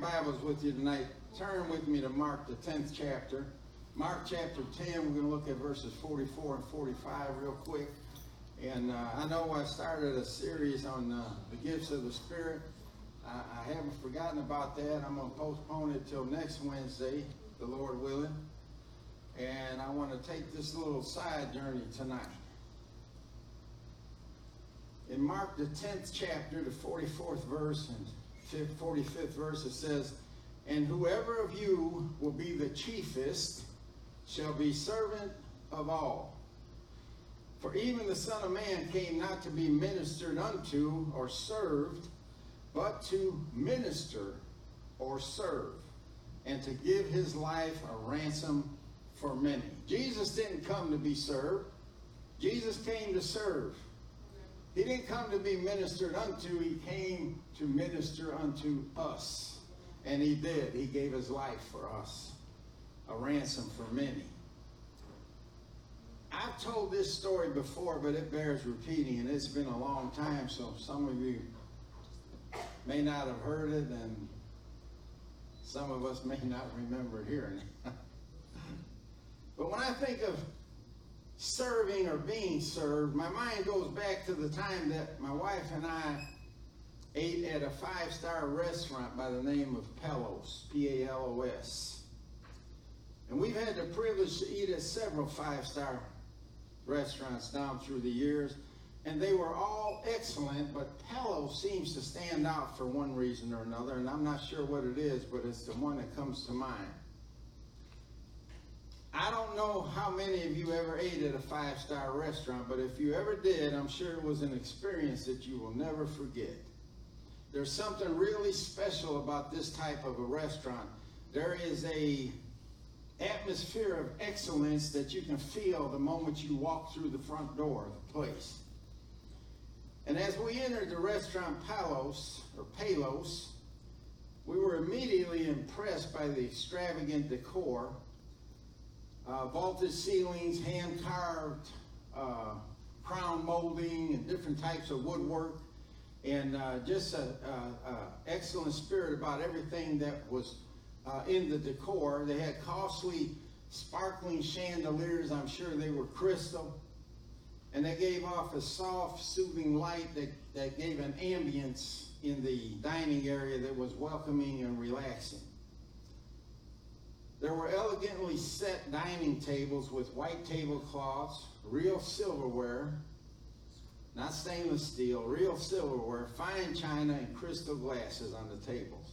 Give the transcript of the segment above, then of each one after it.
Bibles with you tonight, turn with me to Mark, the 10th chapter. Mark chapter 10, we're going to look at verses 44 and 45 real quick. And uh, I know I started a series on uh, the gifts of the Spirit. I, I haven't forgotten about that. I'm going to postpone it till next Wednesday, the Lord willing. And I want to take this little side journey tonight. In Mark, the 10th chapter, the 44th verse, and 45th verse, it says, And whoever of you will be the chiefest shall be servant of all. For even the Son of Man came not to be ministered unto or served, but to minister or serve, and to give his life a ransom for many. Jesus didn't come to be served. Jesus came to serve. He didn't come to be ministered unto, he came to minister unto us. And he did. He gave his life for us, a ransom for many. I've told this story before, but it bears repeating, and it's been a long time, so some of you may not have heard it, and some of us may not remember hearing it. but when I think of serving or being served, my mind goes back to the time that my wife and I ate at a five-star restaurant by the name of Palos, P-A-L-O-S. And we've had the privilege to eat at several five-star restaurants down through the years, and they were all excellent, but Palos seems to stand out for one reason or another, and I'm not sure what it is, but it's the one that comes to mind. I don't know how many of you ever ate at a five-star restaurant, but if you ever did, I'm sure it was an experience that you will never forget. There's something really special about this type of a restaurant. There is a atmosphere of excellence that you can feel the moment you walk through the front door of the place. And as we entered the restaurant Palos, or Palos, we were immediately impressed by the extravagant decor, uh, vaulted ceilings, hand-carved uh, crown molding, and different types of woodwork, and uh, just an excellent spirit about everything that was uh, in the decor. They had costly, sparkling chandeliers. I'm sure they were crystal. And they gave off a soft, soothing light that, that gave an ambience in the dining area that was welcoming and relaxing. There were elegantly set dining tables with white tablecloths, real silverware, not stainless steel, real silverware, fine china, and crystal glasses on the tables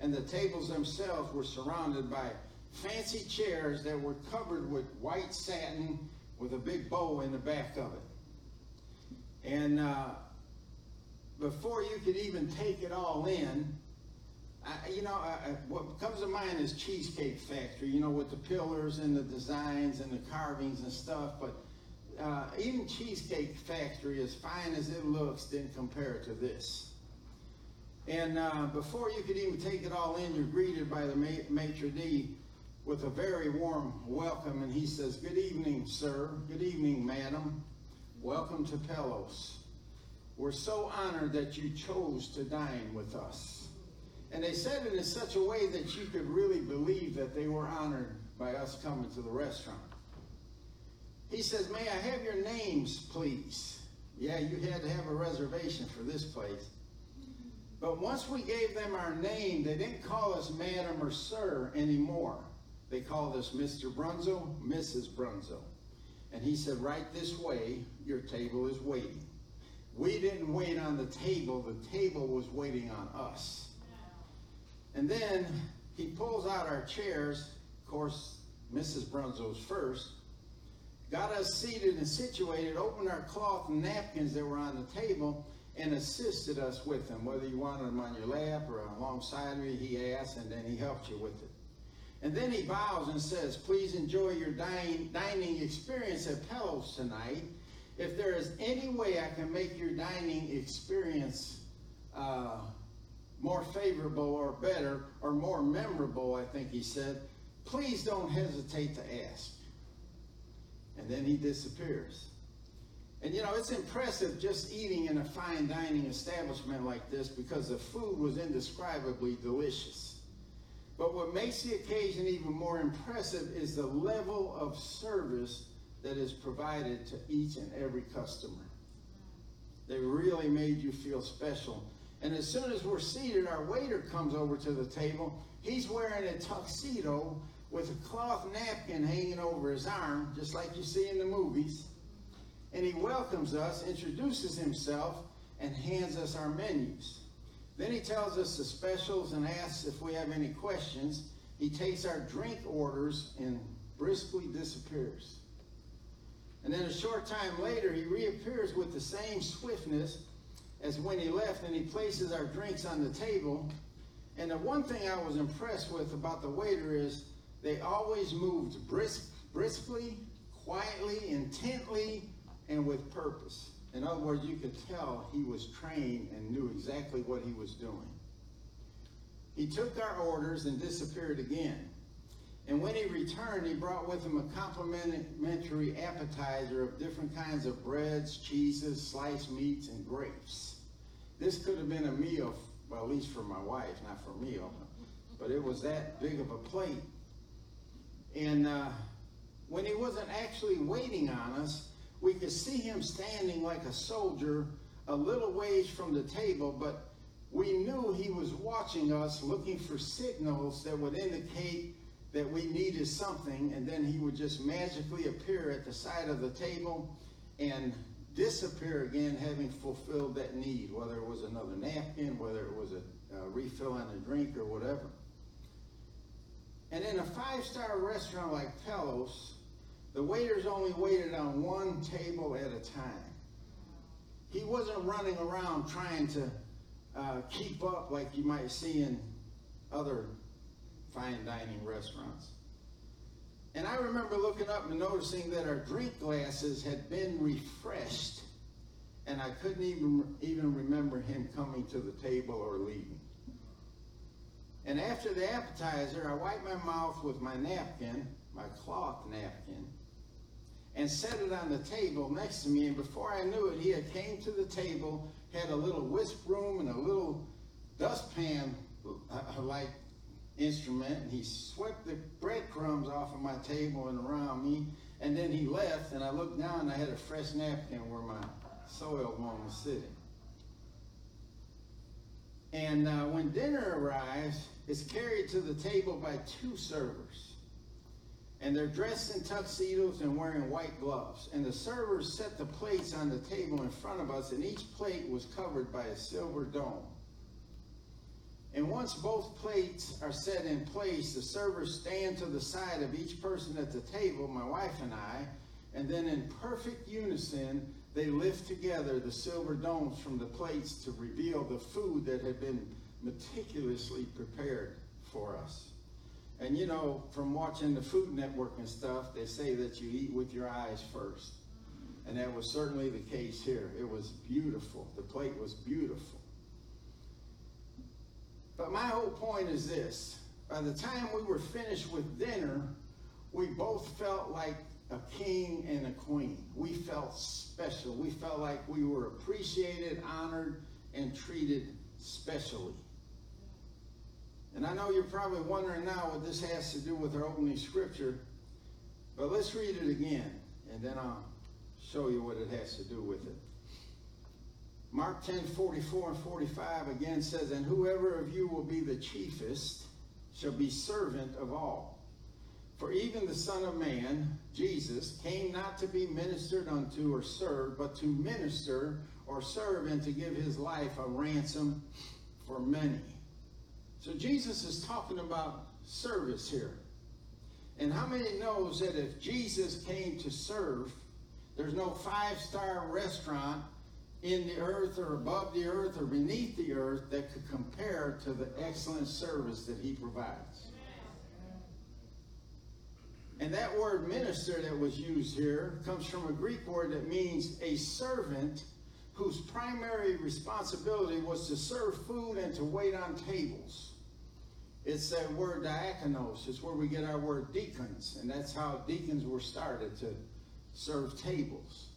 and the tables themselves were surrounded by fancy chairs that were covered with white satin with a big bow in the back of it. And uh, before you could even take it all in, I, you know, I, what comes to mind is Cheesecake Factory, you know, with the pillars and the designs and the carvings and stuff. But uh, even Cheesecake Factory, as fine as it looks, didn't compare to this. And uh, before you could even take it all in, you're greeted by the maitre d' with a very warm welcome. And he says, Good evening, sir. Good evening, madam. Welcome to Palos. We're so honored that you chose to dine with us. And they said it in such a way that you could really believe that they were honored by us coming to the restaurant. He says, May I have your names, please? Yeah, you had to have a reservation for this place. But once we gave them our name, they didn't call us madam or sir anymore. They called us Mr. Brunzo, Mrs. Brunzo. And he said, right this way, your table is waiting. We didn't wait on the table, the table was waiting on us. And then he pulls out our chairs, of course, Mrs. Brunzo's first, got us seated and situated, opened our cloth and napkins that were on the table, and assisted us with them. Whether you wanted them on your lap or alongside of you, he asked, and then he helped you with it. And then he bows and says, Please enjoy your dining, dining experience at Palos tonight. If there is any way I can make your dining experience uh, more favorable or better or more memorable, I think he said, please don't hesitate to ask. And then he disappears. And you know, it's impressive just eating in a fine dining establishment like this because the food was indescribably delicious. But what makes the occasion even more impressive is the level of service that is provided to each and every customer. They really made you feel special. And as soon as we're seated, our waiter comes over to the table. He's wearing a tuxedo with a cloth napkin hanging over his arm, just like you see in the movies. And he welcomes us, introduces himself, and hands us our menus. Then he tells us the specials and asks if we have any questions. He takes our drink orders and briskly disappears. And then a short time later, he reappears with the same swiftness as when he left, and he places our drinks on the table. And the one thing I was impressed with about the waiter is they always moved brisk, briskly, quietly, intently, and with purpose. In other words, you could tell he was trained and knew exactly what he was doing. He took our orders and disappeared again. And when he returned, he brought with him a complimentary appetizer of different kinds of breads, cheeses, sliced meats, and grapes. This could have been a meal, well, at least for my wife, not for me, but it was that big of a plate. And uh, when he wasn't actually waiting on us, we could see him standing like a soldier a little ways from the table, but we knew he was watching us, looking for signals that would indicate that we needed something, and then he would just magically appear at the side of the table and disappear again, having fulfilled that need, whether it was another napkin, whether it was a, a refill on a drink, or whatever. And in a five star restaurant like Palos, the waiters only waited on one table at a time. He wasn't running around trying to uh, keep up like you might see in other fine dining restaurants. And I remember looking up and noticing that our drink glasses had been refreshed, and I couldn't even, even remember him coming to the table or leaving. And after the appetizer, I wiped my mouth with my napkin, my cloth napkin, and set it on the table next to me. And before I knew it, he had came to the table, had a little whisk broom and a little dustpan uh, like instrument, and he swept the breadcrumbs off of my table and around me. And then he left, and I looked down, and I had a fresh napkin where my soiled one was sitting. And uh, when dinner arrives, it's carried to the table by two servers. And they're dressed in tuxedos and wearing white gloves. And the servers set the plates on the table in front of us, and each plate was covered by a silver dome. And once both plates are set in place, the servers stand to the side of each person at the table, my wife and I, and then in perfect unison, they lift together the silver domes from the plates to reveal the food that had been meticulously prepared for us. And you know, from watching the Food Network and stuff, they say that you eat with your eyes first. And that was certainly the case here. It was beautiful. The plate was beautiful. But my whole point is this. By the time we were finished with dinner, we both felt like a king and a queen. We felt special. We felt like we were appreciated, honored, and treated specially. And I know you're probably wondering now what this has to do with our opening scripture, but let's read it again, and then I'll show you what it has to do with it. Mark 10 44 and 45 again says, And whoever of you will be the chiefest shall be servant of all. For even the Son of Man, Jesus, came not to be ministered unto or served, but to minister or serve and to give his life a ransom for many. So Jesus is talking about service here. And how many knows that if Jesus came to serve, there's no five-star restaurant in the earth or above the earth or beneath the earth that could compare to the excellent service that he provides. And that word minister that was used here comes from a Greek word that means a servant whose primary responsibility was to serve food and to wait on tables. It's that word diakonos. It's where we get our word deacons. And that's how deacons were started to serve tables.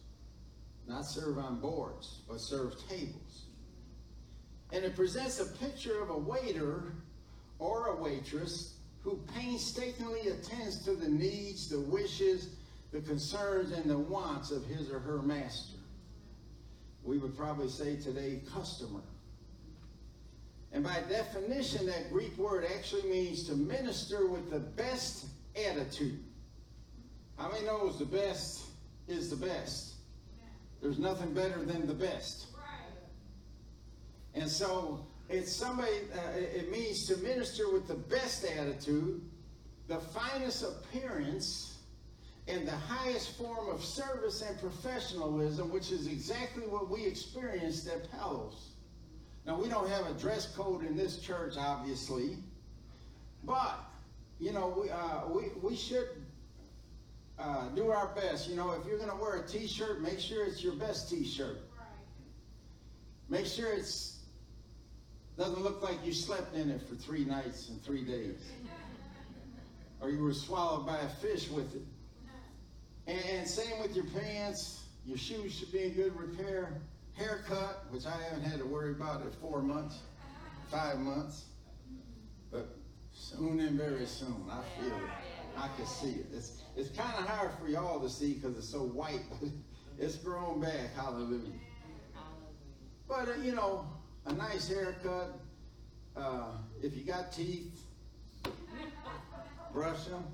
Not serve on boards, but serve tables. And it presents a picture of a waiter or a waitress who painstakingly attends to the needs, the wishes, the concerns, and the wants of his or her master. We would probably say today, customer. And by definition, that Greek word actually means to minister with the best attitude. How many knows the best is the best? There's nothing better than the best. And so it's somebody, uh, it means to minister with the best attitude, the finest appearance, and the highest form of service and professionalism, which is exactly what we experienced at Palos. Now, we don't have a dress code in this church, obviously, but, you know, we, uh, we, we should uh, do our best. You know, if you're going to wear a t-shirt, make sure it's your best t-shirt. Make sure it's doesn't look like you slept in it for three nights and three days. or you were swallowed by a fish with it. And, and same with your pants. Your shoes should be in good repair. Haircut, which I haven't had to worry about in four months, five months. But soon and very soon, I feel it. I can see it. It's, it's kind of hard for y'all to see because it's so white, but it's grown back. Hallelujah. But, uh, you know, a nice haircut. Uh, if you got teeth, brush them.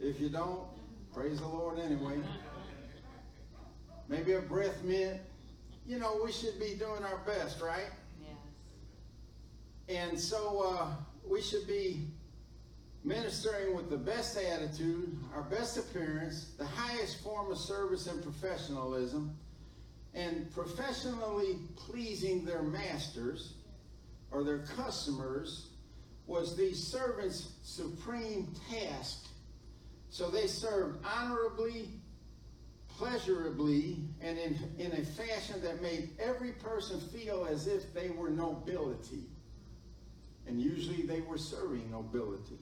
If you don't, praise the Lord anyway. Maybe a breath mint. You know, we should be doing our best, right? Yes. And so uh, we should be ministering with the best attitude, our best appearance, the highest form of service and professionalism and professionally pleasing their masters or their customers was these servants' supreme task. So they served honorably, pleasurably, and in, in a fashion that made every person feel as if they were nobility. And usually they were serving nobility.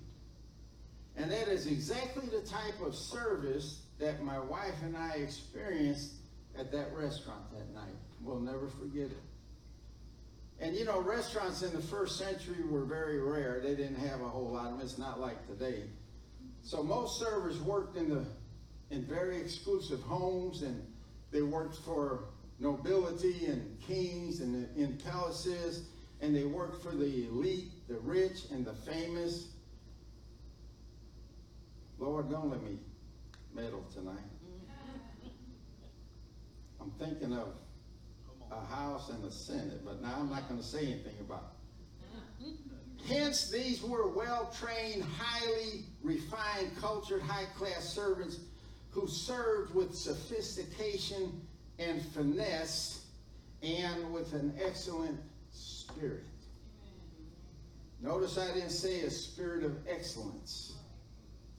And that is exactly the type of service that my wife and I experienced at that restaurant that night. We'll never forget it. And you know, restaurants in the first century were very rare. They didn't have a whole lot of them. It's not like today. So most servers worked in the in very exclusive homes and they worked for nobility and kings and in palaces and they worked for the elite, the rich and the famous. Lord, don't let me meddle tonight. I'm thinking of a House and a Senate, but now I'm not going to say anything about it. Hence, these were well trained, highly refined, cultured, high class servants who served with sophistication and finesse and with an excellent spirit. Notice I didn't say a spirit of excellence.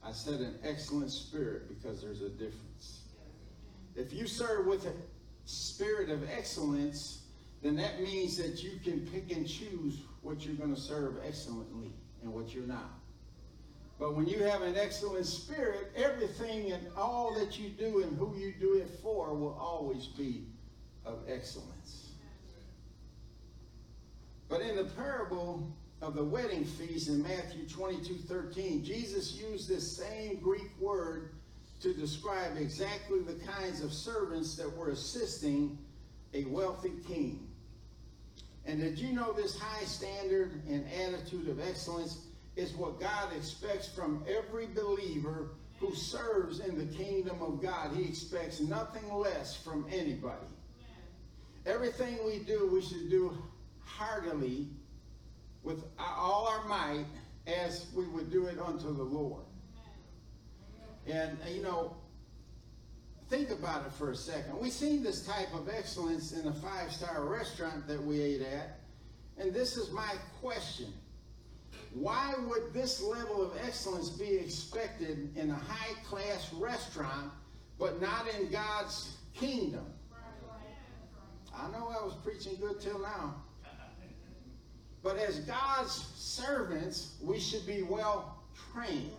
I said an excellent spirit because there's a difference. If you serve with a spirit of excellence, then that means that you can pick and choose what you're going to serve excellently and what you're not. But when you have an excellent spirit, everything and all that you do and who you do it for will always be of excellence. But in the parable of the wedding feast in Matthew 22 13, Jesus used this same Greek word to describe exactly the kinds of servants that were assisting a wealthy king. And did you know this high standard and attitude of excellence is what God expects from every believer who serves in the kingdom of God? He expects nothing less from anybody. Everything we do, we should do heartily with all our might as we would do it unto the Lord. And, you know, think about it for a second. We've seen this type of excellence in a five-star restaurant that we ate at, and this is my question. Why would this level of excellence be expected in a high-class restaurant, but not in God's kingdom? I know I was preaching good till now. But as God's servants, we should be well trained.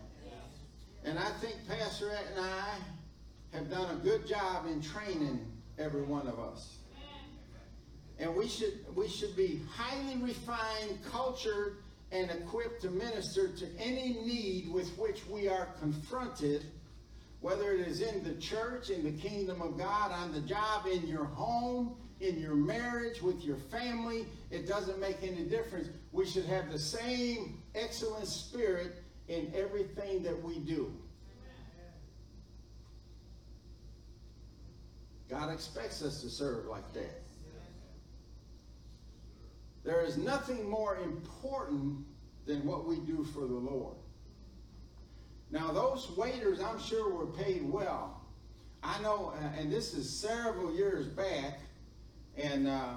And I think Pastor and I have done a good job in training every one of us. And we should we should be highly refined, cultured, and equipped to minister to any need with which we are confronted, whether it is in the church, in the kingdom of God, on the job, in your home, in your marriage, with your family. It doesn't make any difference. We should have the same excellent spirit in everything that we do. God expects us to serve like that. There is nothing more important than what we do for the Lord. Now, those waiters, I'm sure, were paid well. I know, uh, and this is several years back, and uh,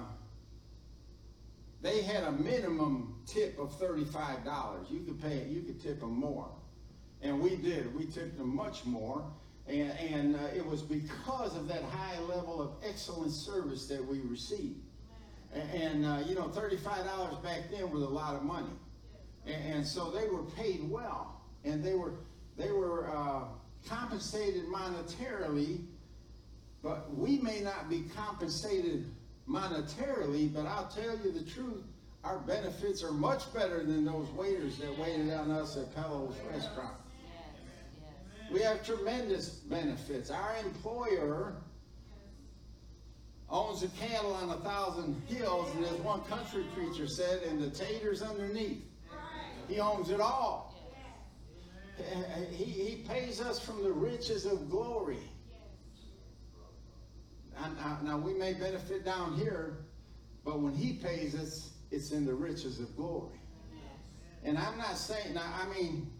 they had a minimum tip of $35. You could pay, you could tip them more. And we did. We tipped them much more. And, and uh, it was because of that high level of excellent service that we received. And, and uh, you know, $35 back then was a lot of money. And, and, so they were paid well. And they were, they were uh, compensated monetarily, but we may not be compensated monetarily, but I'll tell you the truth, our benefits are much better than those waiters that waited on us at Pello's restaurant. We have tremendous benefits. Our employer owns the cattle on a thousand hills, and as one country preacher said, and the taters underneath. He owns it all. He, he pays us from the riches of glory. Now, now, we may benefit down here, but when he pays us, it's in the riches of glory. And I'm not saying, now, I mean,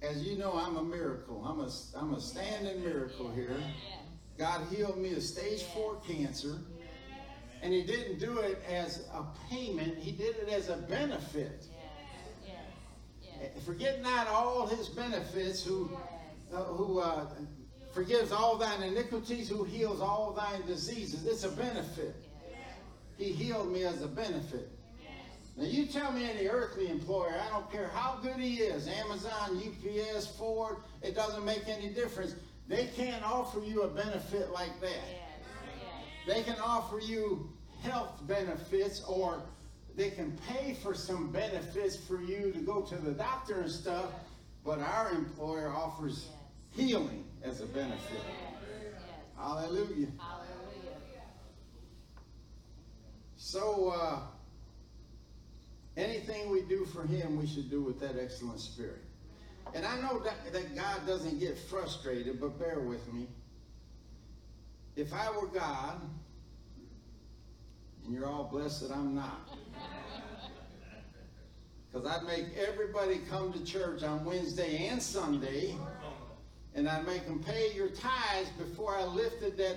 as you know, I'm a miracle. I'm a, I'm a standing miracle here. God healed me of stage four cancer. And he didn't do it as a payment. He did it as a benefit. Forget not all his benefits who, uh, who uh, forgives all thine iniquities, who heals all thine diseases. It's a benefit. He healed me as a benefit. Now you tell me any earthly employer, I don't care how good he is, Amazon, UPS, Ford, it doesn't make any difference. They can't offer you a benefit like that. They can offer you health benefits or they can pay for some benefits for you to go to the doctor and stuff, but our employer offers healing as a benefit. Hallelujah. Hallelujah. So, uh, Anything we do for him, we should do with that excellent spirit. And I know that, that God doesn't get frustrated, but bear with me. If I were God, and you're all blessed that I'm not, because I'd make everybody come to church on Wednesday and Sunday, and I'd make them pay your tithes before I lifted that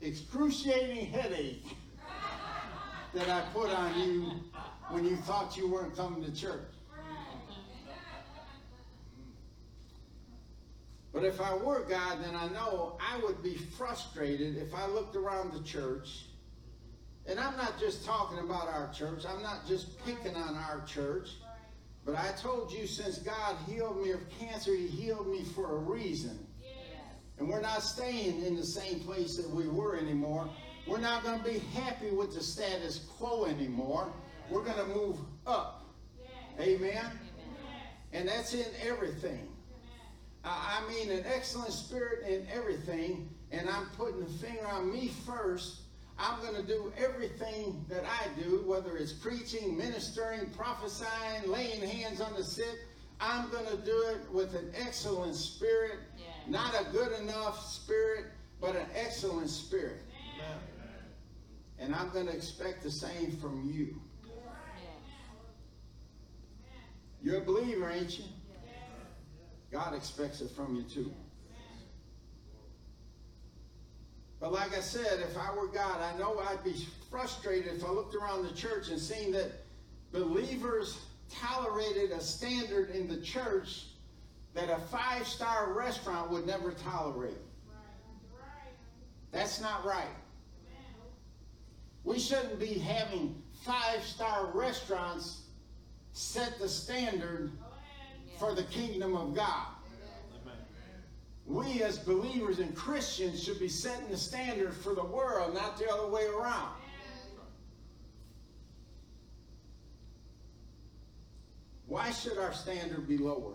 excruciating headache that I put on you when you thought you weren't coming to church. But if I were God, then I know I would be frustrated if I looked around the church. And I'm not just talking about our church. I'm not just picking on our church. But I told you since God healed me of cancer, He healed me for a reason. And we're not staying in the same place that we were anymore. We're not going to be happy with the status quo anymore. We're going to move up. Amen? And that's in everything. I mean, an excellent spirit in everything, and I'm putting the finger on me first. I'm going to do everything that I do, whether it's preaching, ministering, prophesying, laying hands on the sick. I'm going to do it with an excellent spirit, yeah. not a good enough spirit, but an excellent spirit. And I'm going to expect the same from you. You're a believer, ain't you? God expects it from you too. But like I said, if I were God, I know I'd be frustrated if I looked around the church and seen that believers tolerated a standard in the church that a five star restaurant would never tolerate. That's not right. We shouldn't be having five star restaurants set the standard for the kingdom of God. We as believers and Christians should be setting the standard for the world, not the other way around. Why should our standard be lower?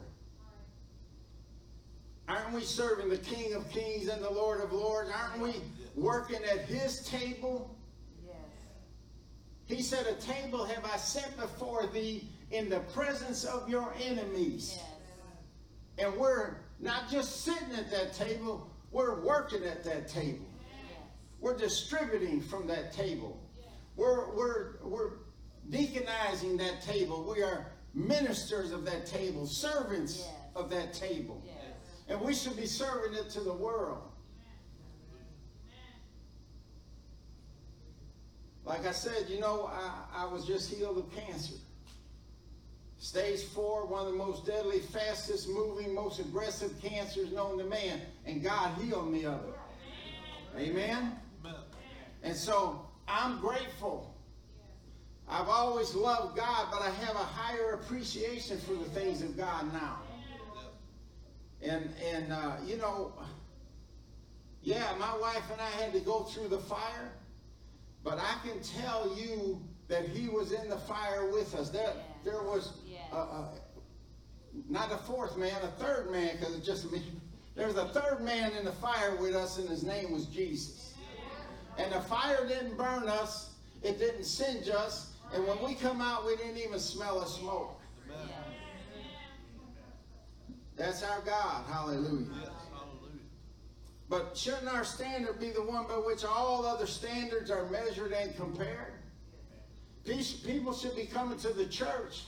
Aren't we serving the King of Kings and the Lord of Lords? Aren't we working at His table? Yes. He said, A table have I set before thee in the presence of your enemies. Yes. And we're not just sitting at that table, we're working at that table. Yes. We're distributing from that table. We're, we're, we're deaconizing that table. We are ministers of that table, servants Yes. of that table. Yes. And we should be serving it to the world. Like I said, you know, I, I was just healed of cancer. Stage four, one of the most deadly, fastest moving, most aggressive cancers known to man. And God healed me of it. Amen? And so I'm grateful. I've always loved God, but I have a higher appreciation for the things of God now. And and uh, you know, yeah, my wife and I had to go through the fire, but I can tell you that He was in the fire with us. There, there was. A, a, not a fourth man, a third man, because it's just me. There's a third man in the fire with us, and his name was Jesus. And the fire didn't burn us, it didn't singe us, and when we come out, we didn't even smell a smoke. That's our God. Hallelujah. But shouldn't our standard be the one by which all other standards are measured and compared? People should be coming to the church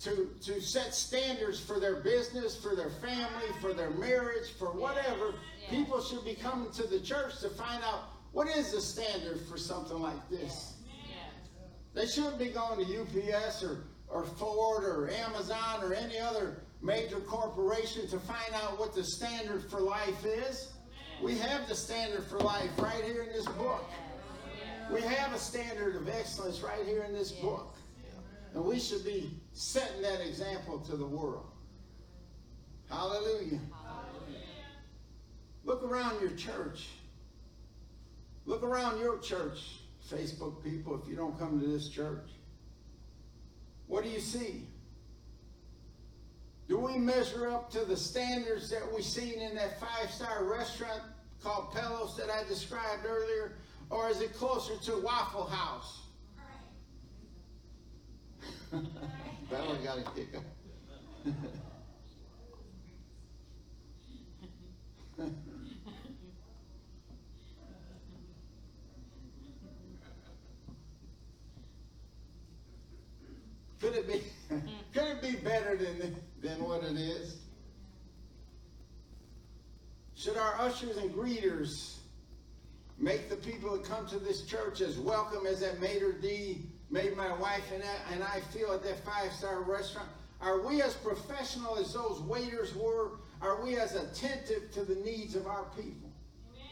to, to set standards for their business, for their family, for their marriage, for whatever. Yes. People should be coming to the church to find out what is the standard for something like this. They shouldn't be going to UPS or, or Ford or Amazon or any other major corporation to find out what the standard for life is. We have the standard for life right here in this book. We have a standard of excellence right here in this book. And we should be setting that example to the world. Hallelujah. Look around your church. Look around your church, Facebook people, if you don't come to this church. What do you see? Do we measure up to the standards that we seen in that five-star restaurant called Palos that I described earlier? Or is it closer to Waffle House? that one got a kick. Could it be? Could it be better than than what it is? Should our ushers and greeters make the people that come to this church as welcome as that maitre d' made my wife and I, and I feel at that five star restaurant? Are we as professional as those waiters were? Are we as attentive to the needs of our people? Amen.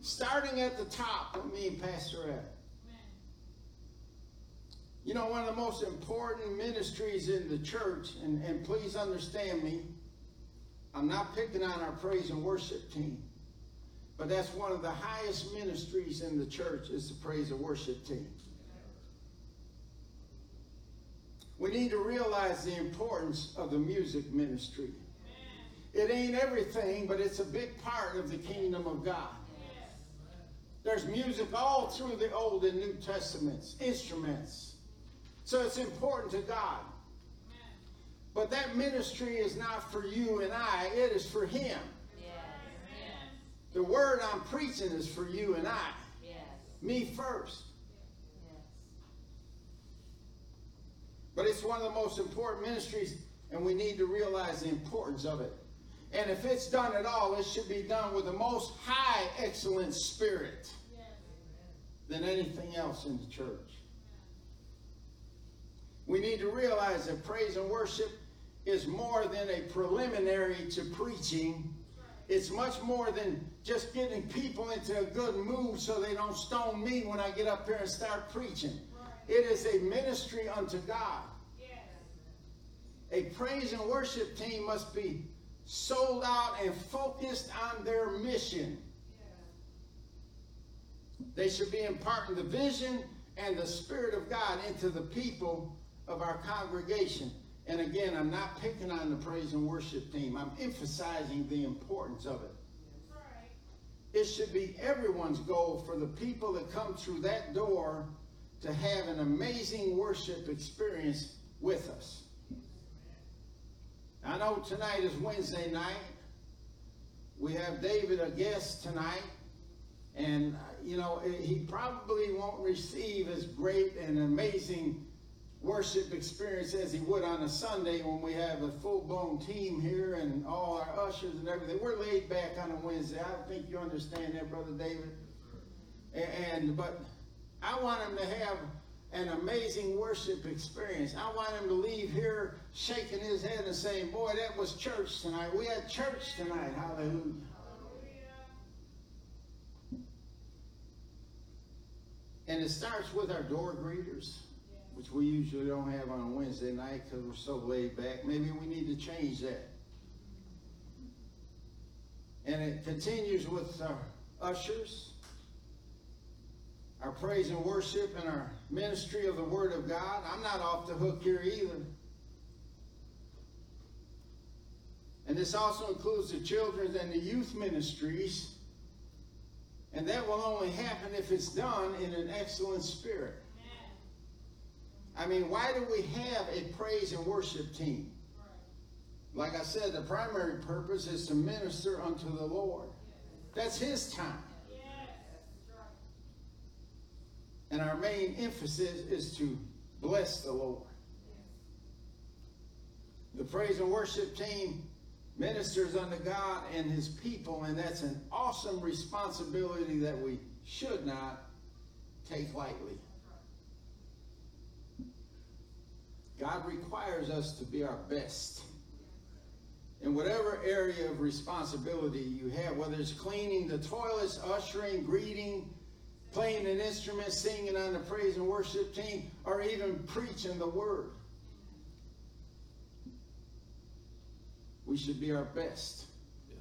Starting at the top with me and Pastor Ed. You know, one of the most important ministries in the church, and, and please understand me, I'm not picking on our praise and worship team, but that's one of the highest ministries in the church is the praise and worship team. We need to realize the importance of the music ministry. It ain't everything, but it's a big part of the kingdom of God. There's music all through the Old and New Testaments, instruments. So it's important to God. But that ministry is not for you and I, it is for Him. Yes. The word I'm preaching is for you and I. Yes. Me first. Yes. But it's one of the most important ministries, and we need to realize the importance of it. And if it's done at all, it should be done with the most high excellent spirit than anything else in the church. We need to realize that praise and worship is more than a preliminary to preaching. It's much more than just getting people into a good mood so they don't stone me when I get up here and start preaching. It is a ministry unto God. A praise and worship team must be sold out and focused on their mission. They should be imparting the vision and the Spirit of God into the people of our congregation. And again, I'm not picking on the praise and worship team. I'm emphasizing the importance of it. It should be everyone's goal for the people that come through that door to have an amazing worship experience with us. I know tonight is Wednesday night. We have David, a guest tonight. And, uh, you know, he probably won't receive as great and amazing worship experience as he would on a Sunday when we have a full-blown team here and all our ushers and everything. We're laid back on a Wednesday. I think you understand that, Brother David. And, but I want him to have an amazing worship experience. I want him to leave here shaking his head and saying, boy, that was church tonight. We had church tonight. Hallelujah. And it starts with our door greeters, which we usually don't have on a Wednesday night because we're so laid back. Maybe we need to change that. And it continues with our ushers, our praise and worship, and our ministry of the Word of God. I'm not off the hook here either. And this also includes the children's and the youth ministries and that will only happen if it's done in an excellent spirit. I mean, why do we have a praise and worship team? Like I said, the primary purpose is to minister unto the Lord. That's His time. And our main emphasis is to bless the Lord. The praise and worship team ministers unto God and his people, and that's an awesome responsibility that we should not take lightly. God requires us to be our best. In whatever area of responsibility you have, whether it's cleaning the toilets, ushering, greeting, playing an instrument, singing on the praise and worship team, or even preaching the word. we should be our best. Yes.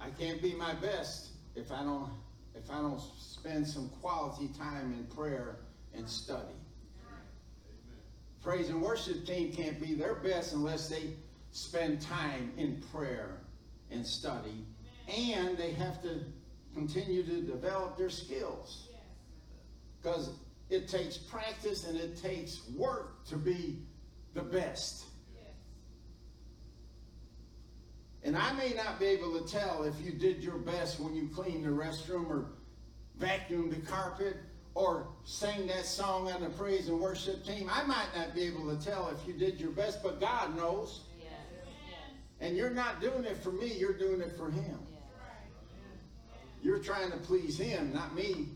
I can't be my best if I don't if I don't spend some quality time in prayer and study. Praise and worship team can't be their best unless they spend time in prayer and study. And they have to continue to develop their skills. Because it takes practice and it takes work to be the best. And I may not be able to tell if you did your best when you cleaned the restroom or vacuumed the carpet or sing that song on the praise and worship team. I might not be able to tell if you did your best, but God knows. Yes. And you're not doing it for me, you're doing it for Him. You're trying to please Him, not me.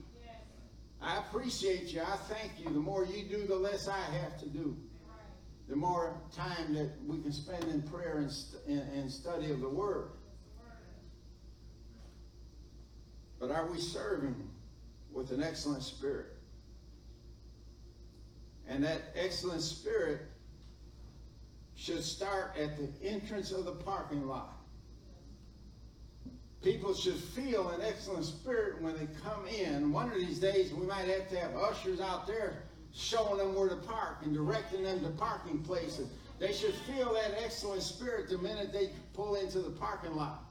I appreciate you. I thank you. The more you do, the less I have to do the more time that we can spend in prayer and, st- and study of the Word. But are we serving with an excellent spirit? And that excellent spirit should start at the entrance of the parking lot. People should feel an excellent spirit when they come in. One of these days, we might have to have ushers out there showing them where to park and directing them to parking places. They should feel that excellent spirit the minute they pull into the parking lot.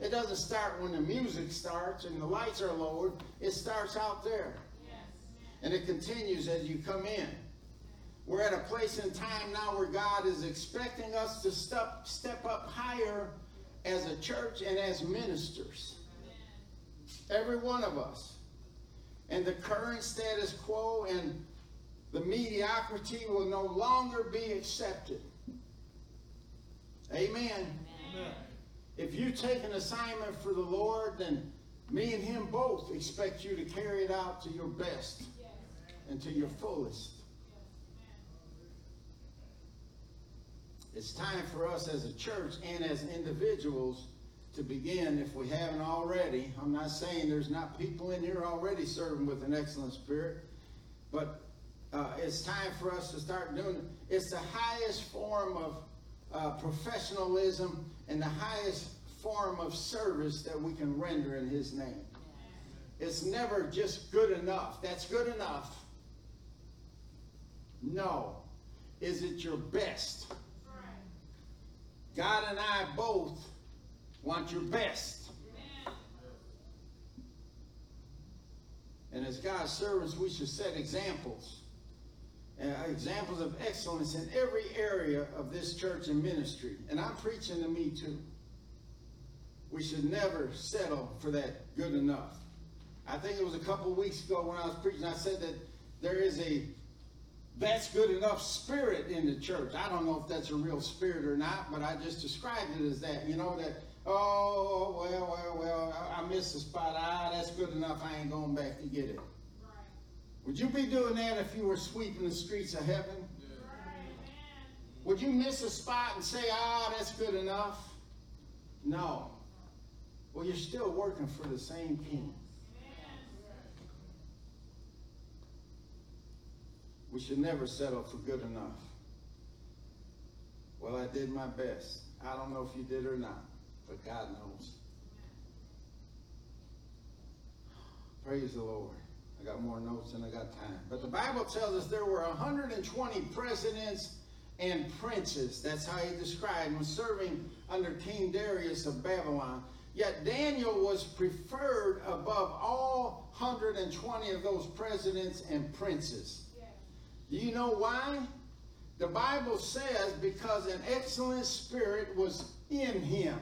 It doesn't start when the music starts and the lights are lowered. It starts out there. And it continues as you come in. We're at a place in time now where God is expecting us to step, step up higher as a church and as ministers. Every one of us. And the current status quo and the mediocrity will no longer be accepted. Amen. Amen. If you take an assignment for the Lord, then me and him both expect you to carry it out to your best and to your fullest. It's time for us as a church and as individuals to begin, if we haven't already. I'm not saying there's not people in here already serving with an excellent spirit, but uh, it's time for us to start doing it. It's the highest form of uh, professionalism and the highest form of service that we can render in His name. It's never just good enough. That's good enough. No. Is it your best? God and I both want your best. And as God's servants, we should set examples. Uh, examples of excellence in every area of this church and ministry. And I'm preaching to me too. We should never settle for that good enough. I think it was a couple weeks ago when I was preaching, I said that there is a that's good enough spirit in the church. I don't know if that's a real spirit or not, but I just described it as that. You know, that, oh, well, well, well, I, I missed the spot. Ah, that's good enough. I ain't going back to get it. Would you be doing that if you were sweeping the streets of heaven? Would you miss a spot and say, ah, that's good enough? No. Well, you're still working for the same king. We should never settle for good enough. Well, I did my best. I don't know if you did or not, but God knows. Praise the Lord. I got more notes than I got time. But the Bible tells us there were 120 presidents and princes. That's how he described them, serving under King Darius of Babylon. Yet Daniel was preferred above all 120 of those presidents and princes. Do you know why? The Bible says because an excellent spirit was in him.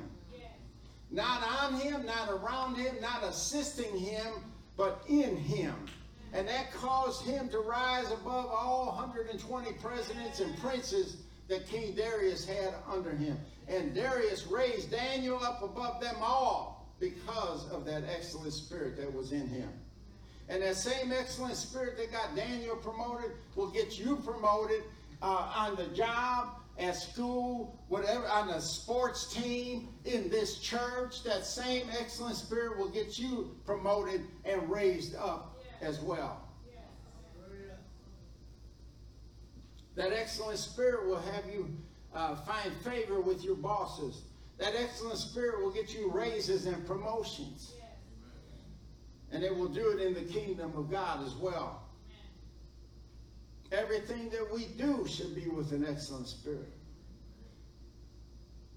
Not on him, not around him, not assisting him, but in him. And that caused him to rise above all 120 presidents and princes that King Darius had under him. And Darius raised Daniel up above them all because of that excellent spirit that was in him. And that same excellent spirit that got Daniel promoted will get you promoted uh, on the job, at school, whatever, on the sports team, in this church. That same excellent spirit will get you promoted and raised up as well. That excellent spirit will have you uh, find favor with your bosses. That excellent spirit will get you raises and promotions. And it will do it in the kingdom of God as well. Everything that we do should be with an excellent spirit.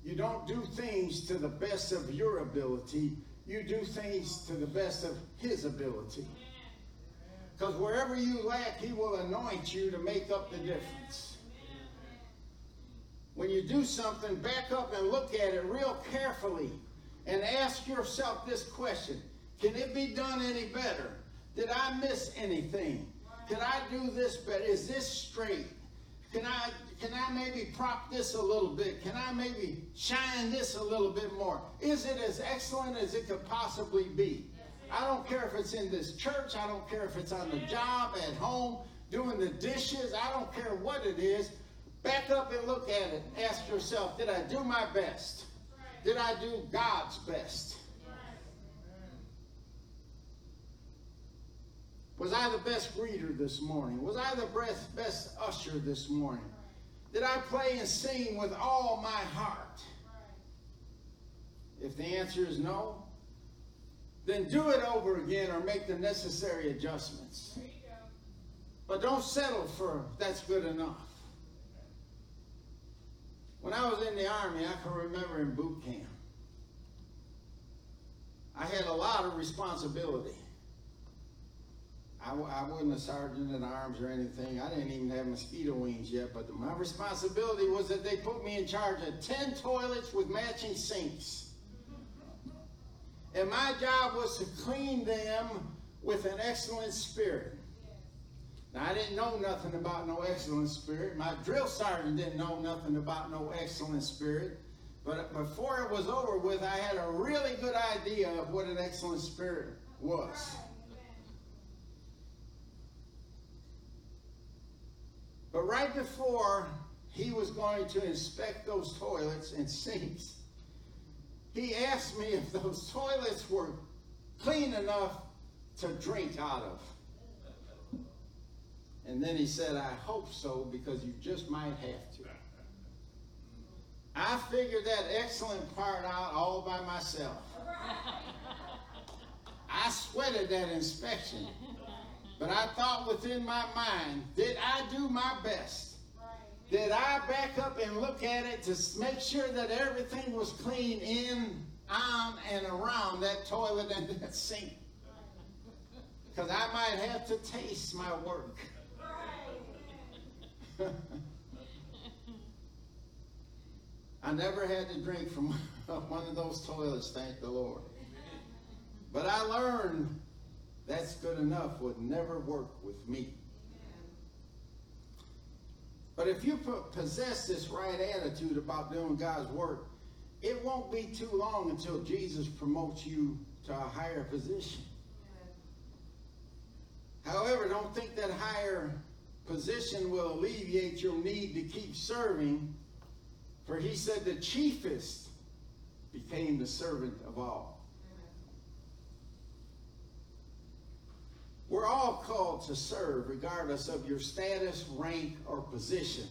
You don't do things to the best of your ability. You do things to the best of his ability. Because wherever you lack, he will anoint you to make up the difference. When you do something, back up and look at it real carefully and ask yourself this question can it be done any better? Did I miss anything? Can I do this better? Is this straight? Can I can I maybe prop this a little bit? Can I maybe shine this a little bit more? Is it as excellent as it could possibly be? I don't care if it's in this church. I don't care if it's on the job, at home, doing the dishes. I don't care what it is. Back up and look at it. Ask yourself, did I do my best? Did I do God's best? Was I the best greeter this morning? Was I the best, best usher this morning? Did I play and sing with all my heart? If the answer is no, then do it over again or make the necessary adjustments. But don't settle for that's good enough. When I was in the Army, I can remember in boot camp, I had a lot of responsibility. I, I wasn't a sergeant in arms or anything. I didn't even have mosquito wings yet, but my responsibility was that they put me in charge of 10 toilets with matching sinks. And my job was to clean them with an excellent spirit. Now, I didn't know nothing about no excellent spirit. My drill sergeant didn't know nothing about no excellent spirit. But uh, before it was over with, I had a really good idea of what an excellent spirit was. Right before he was going to inspect those toilets and sinks, he asked me if those toilets were clean enough to drink out of. And then he said, I hope so, because you just might have to. I figured that excellent part out all by myself. I sweated that inspection. But I thought within my mind, did I do my best? Did I back up and look at it to make sure that everything was clean in, on, and around that toilet and that sink? Because I might have to taste my work. I never had to drink from one of those toilets, thank the Lord. But I learned that's good enough would never work with me. But if you possess this right attitude about doing God's work, it won't be too long until Jesus promotes you to a higher position. However, don't think that higher position will alleviate your need to keep serving, for he said the chiefest became the servant of all. We're all called to serve regardless of your status, rank, or position.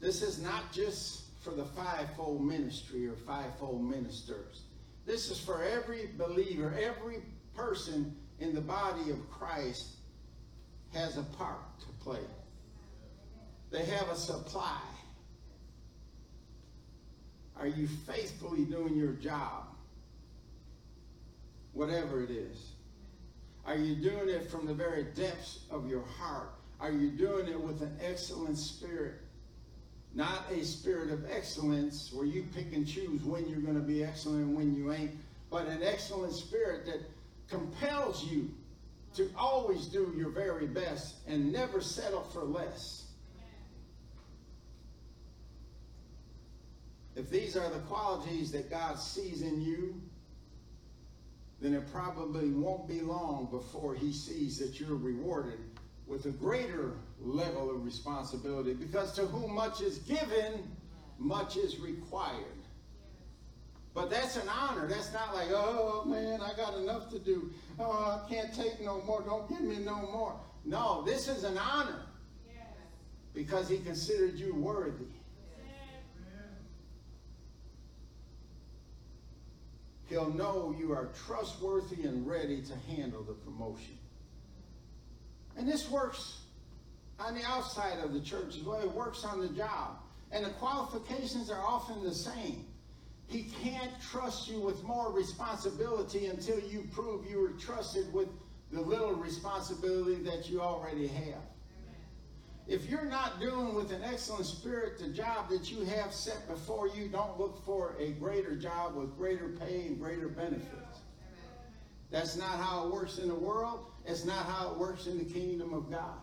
This is not just for the fivefold ministry or fivefold ministers. This is for every believer, every person in the body of Christ has a part to play. They have a supply. Are you faithfully doing your job? Whatever it is. Are you doing it from the very depths of your heart? Are you doing it with an excellent spirit? Not a spirit of excellence where you pick and choose when you're going to be excellent and when you ain't, but an excellent spirit that compels you to always do your very best and never settle for less. If these are the qualities that God sees in you, then it probably won't be long before he sees that you're rewarded with a greater level of responsibility because to whom much is given, much is required. But that's an honor. That's not like, oh man, I got enough to do. Oh, I can't take no more. Don't give me no more. No, this is an honor because he considered you worthy. He'll know you are trustworthy and ready to handle the promotion. And this works on the outside of the church as well. It works on the job. And the qualifications are often the same. He can't trust you with more responsibility until you prove you were trusted with the little responsibility that you already have. If you're not doing with an excellent spirit the job that you have set before you, don't look for a greater job with greater pay and greater benefits. That's not how it works in the world. It's not how it works in the kingdom of God.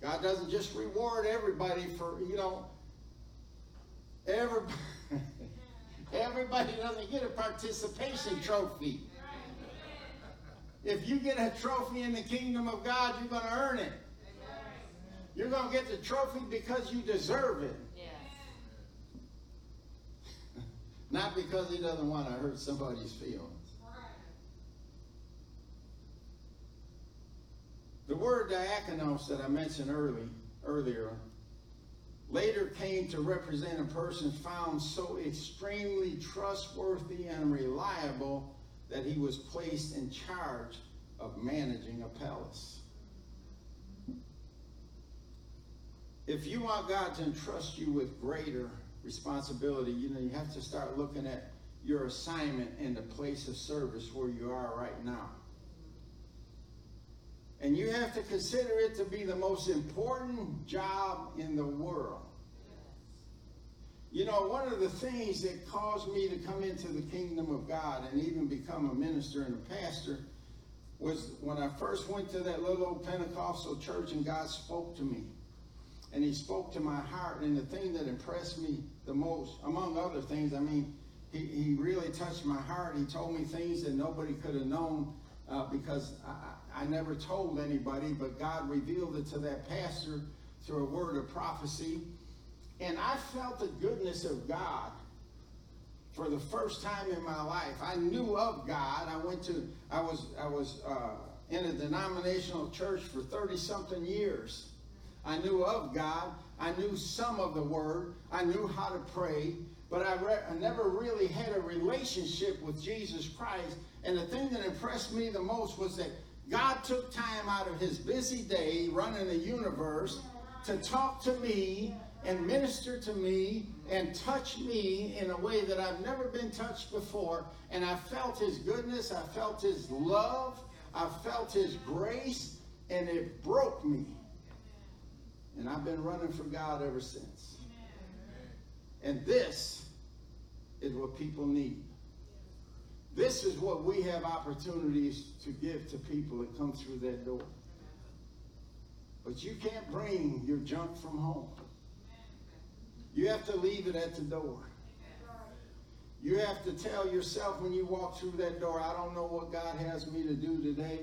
God doesn't just reward everybody for, you know, everybody, everybody doesn't get a participation trophy. If you get a trophy in the kingdom of God, you're going to earn it. You're going to get the trophy because you deserve it. Not because he doesn't want to hurt somebody's feelings. The word diakonos that I mentioned early, earlier later came to represent a person found so extremely trustworthy and reliable that he was placed in charge of managing a palace. If you want God to entrust you with greater responsibility, you know, you have to start looking at your assignment in the place of service where you are right now. And you have to consider it to be the most important job in the world. You know, one of the things that caused me to come into the kingdom of God and even become a minister and a pastor was when I first went to that little old Pentecostal church and God spoke to me. And he spoke to my heart. And the thing that impressed me the most, among other things. I mean, he, he really touched my heart. He told me things that nobody could have known uh, because I, I never told anybody, but God revealed it to that pastor through a word of prophecy. And I felt the goodness of God for the first time in my life. I knew of God. I went to, I was, I was uh, in a denominational church for 30 something years. I knew of God. I knew some of the Word. I knew how to pray. But I, re- I never really had a relationship with Jesus Christ. And the thing that impressed me the most was that God took time out of his busy day running the universe to talk to me and minister to me and touch me in a way that I've never been touched before. And I felt his goodness, I felt his love, I felt his grace, and it broke me. And I've been running for God ever since. And this is what people need. This is what we have opportunities to give to people that come through that door. But you can't bring your junk from home. You have to leave it at the door. You have to tell yourself when you walk through that door, I don't know what God has me to do today,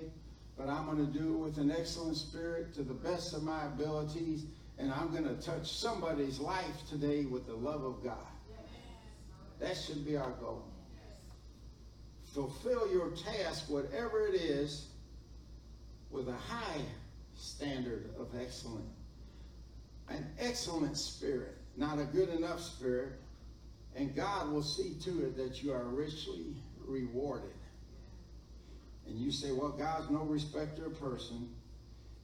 but I'm going to do it with an excellent spirit to the best of my abilities, and I'm going to touch somebody's life today with the love of God. That should be our goal. Fulfill your task, whatever it is, with a high standard of excellence. An excellent spirit, not a good enough spirit. And God will see to it that you are richly rewarded. And you say, well, God's no respecter of person.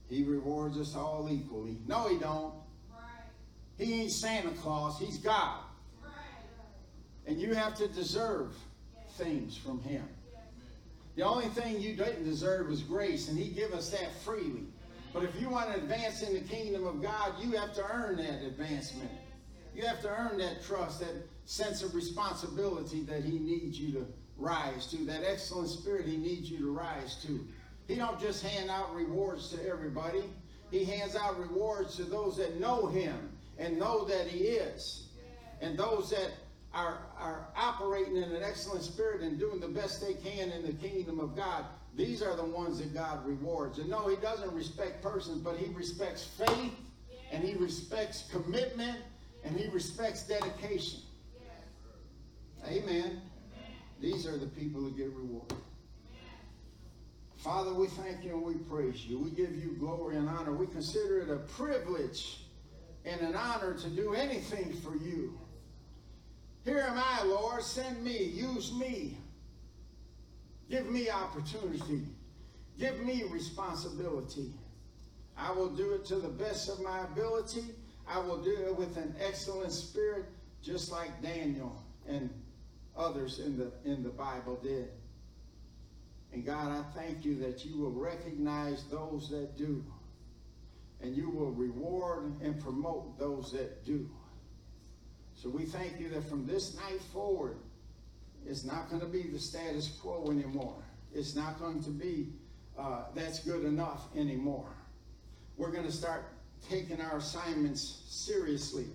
He rewards us all equally. No, he don't. Right. He ain't Santa Claus. He's God. Right. And you have to deserve things from him. The only thing you didn't deserve is grace, and he give us that freely. But if you want to advance in the kingdom of God, you have to earn that advancement. You have to earn that trust, that sense of responsibility that he needs you to rise to, that excellent spirit he needs you to rise to. He don't just hand out rewards to everybody. He hands out rewards to those that know him and know that he is. And those that are, are operating in an excellent spirit and doing the best they can in the kingdom of God, these are the ones that God rewards. And no, he doesn't respect persons, but he respects faith and he respects commitment and he respects dedication. Amen. These are the people who get rewarded. Father, we thank you and we praise you. We give you glory and honor. We consider it a privilege and an honor to do anything for you. Here am I, Lord. Send me. Use me. Give me opportunity. Give me responsibility. I will do it to the best of my ability. I will do it with an excellent spirit, just like Daniel and others in the, in the Bible did. And God, I thank you that you will recognize those that do. And you will reward and promote those that do. So we thank you that from this night forward, it's not going to be the status quo anymore. It's not going to be uh, that's good enough anymore. We're going to start taking our assignments seriously,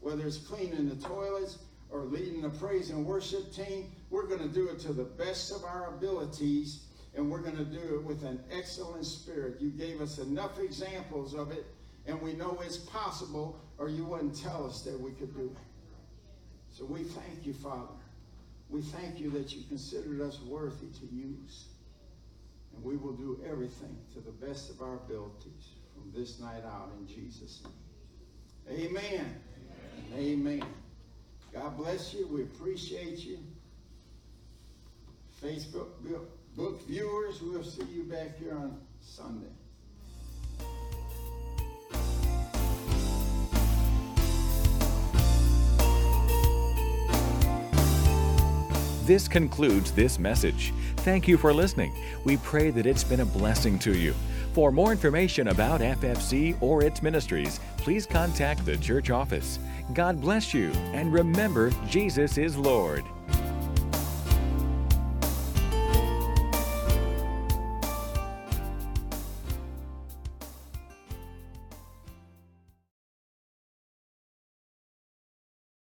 whether it's cleaning the toilets or leading the praise and worship team. We're going to do it to the best of our abilities, and we're going to do it with an excellent spirit. You gave us enough examples of it, and we know it's possible, or you wouldn't tell us that we could do it. So we thank you, Father. We thank you that you considered us worthy to use. And we will do everything to the best of our abilities from this night out in Jesus' name. Amen. Amen. Amen. God bless you. We appreciate you. Facebook book viewers, we'll see you back here on Sunday. This concludes this message. Thank you for listening. We pray that it's been a blessing to you. For more information about FFC or its ministries, please contact the church office. God bless you, and remember, Jesus is Lord.